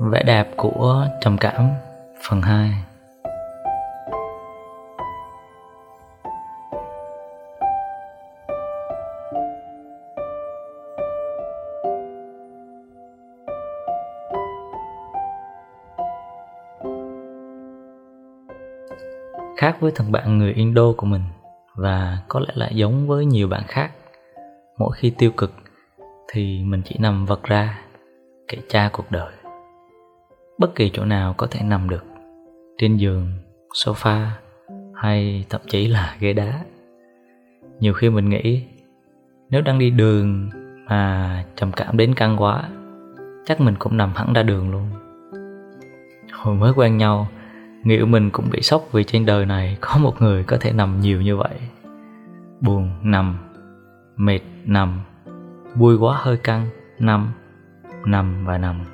vẽ đẹp của trầm cảm, phần 2 Khác với thằng bạn người Indo của mình, và có lẽ là giống với nhiều bạn khác, mỗi khi tiêu cực thì mình chỉ nằm vật ra, kể cha cuộc đời bất kỳ chỗ nào có thể nằm được. Trên giường, sofa hay thậm chí là ghế đá. Nhiều khi mình nghĩ, nếu đang đi đường mà trầm cảm đến căng quá, chắc mình cũng nằm hẳn ra đường luôn. Hồi mới quen nhau, nghĩ mình cũng bị sốc vì trên đời này có một người có thể nằm nhiều như vậy. Buồn nằm, mệt nằm, vui quá hơi căng, nằm nằm và nằm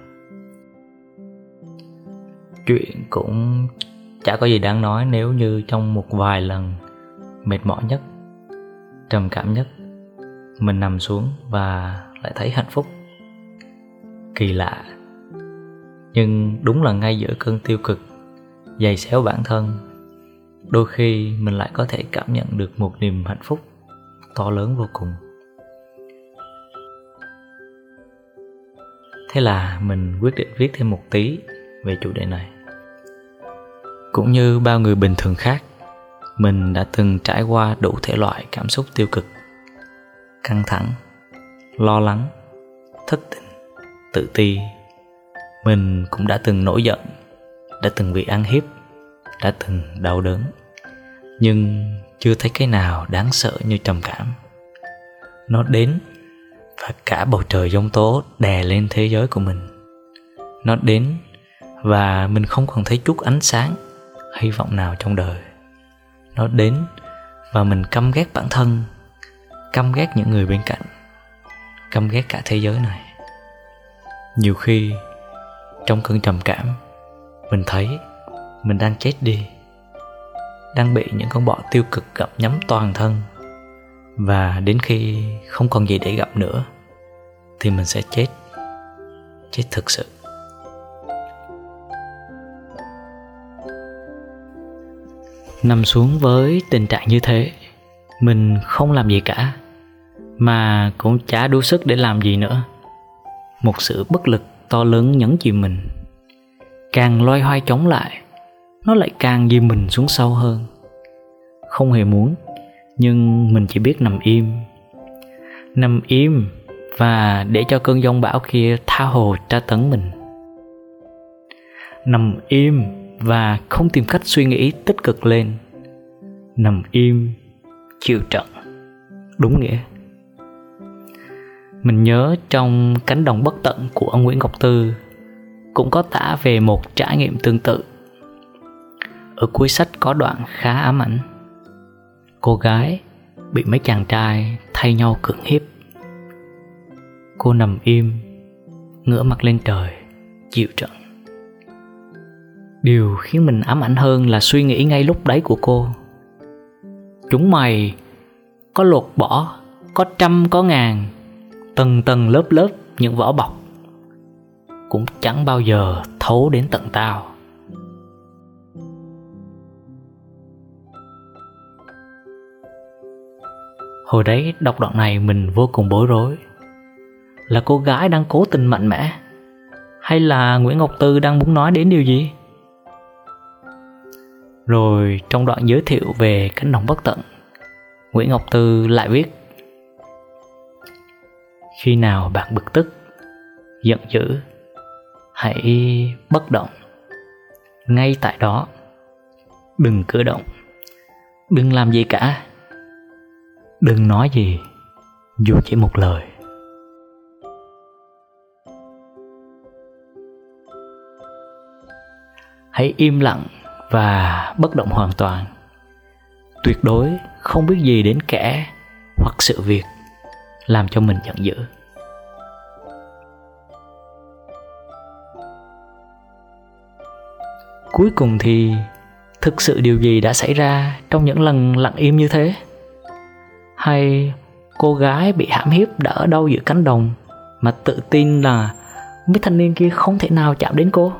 chuyện cũng chả có gì đáng nói nếu như trong một vài lần mệt mỏi nhất, trầm cảm nhất, mình nằm xuống và lại thấy hạnh phúc, kỳ lạ. Nhưng đúng là ngay giữa cơn tiêu cực, dày xéo bản thân, đôi khi mình lại có thể cảm nhận được một niềm hạnh phúc to lớn vô cùng. Thế là mình quyết định viết thêm một tí về chủ đề này cũng như bao người bình thường khác, mình đã từng trải qua đủ thể loại cảm xúc tiêu cực, căng thẳng, lo lắng, thất tình, tự ti. Mình cũng đã từng nổi giận, đã từng bị ăn hiếp, đã từng đau đớn, nhưng chưa thấy cái nào đáng sợ như trầm cảm. Nó đến và cả bầu trời giông tố đè lên thế giới của mình. Nó đến và mình không còn thấy chút ánh sáng hy vọng nào trong đời. Nó đến và mình căm ghét bản thân, căm ghét những người bên cạnh, căm ghét cả thế giới này. Nhiều khi, trong cơn trầm cảm, mình thấy mình đang chết đi, đang bị những con bọ tiêu cực gặm nhắm toàn thân. Và đến khi không còn gì để gặp nữa, thì mình sẽ chết chết thực sự. Nằm xuống với tình trạng như thế. Mình không làm gì cả, mà cũng chả đủ sức để làm gì nữa. Một sự bất lực to lớn nhấn chìm mình. Càng loay hoay chống lại, nó lại càng dìm mình xuống sâu hơn. Không hề muốn, nhưng mình chỉ biết nằm im. Nằm im và để cho cơn giông bão kia tha hồ tra tấn mình. Nằm im và không tìm cách suy nghĩ tích cực lên. Nằm im, chịu trận. Đúng nghĩa. Mình nhớ trong cánh đồng bất tận của ông Nguyễn Ngọc Tư, cũng có tả về một trải nghiệm tương tự. Ở cuối sách có đoạn khá ám ảnh. Cô gái bị mấy chàng trai thay nhau cưỡng hiếp. Cô nằm im, ngửa mặt lên trời, chịu trận điều khiến mình ám ảnh hơn là suy nghĩ ngay lúc đấy của cô. Chúng mày có lột bỏ, có trăm, có ngàn, tầng tầng lớp lớp những vỏ bọc. Cũng chẳng bao giờ thấu đến tận tao. Hồi đấy đọc đoạn này mình vô cùng bối rối. Là cô gái đang cố tình mạnh mẽ, hay là nguyễn ngọc tư đang muốn nói đến điều gì? Rồi trong đoạn giới thiệu về cánh đồng bất tận, nguyễn ngọc tư lại viết, khi nào bạn bực tức, giận dữ, hãy bất động. Ngay tại đó, đừng cử động, đừng làm gì cả. Đừng nói gì, dù chỉ một lời. Hãy im lặng và bất động hoàn toàn. Tuyệt đối không biết gì đến kẻ hoặc sự việc làm cho mình giận dữ. Cuối cùng thì, thực sự điều gì đã xảy ra trong những lần lặng im như thế? Hay cô gái bị hãm hiếp đã ở đâu giữa cánh đồng mà tự tin là mấy thanh niên kia không thể nào chạm đến cô?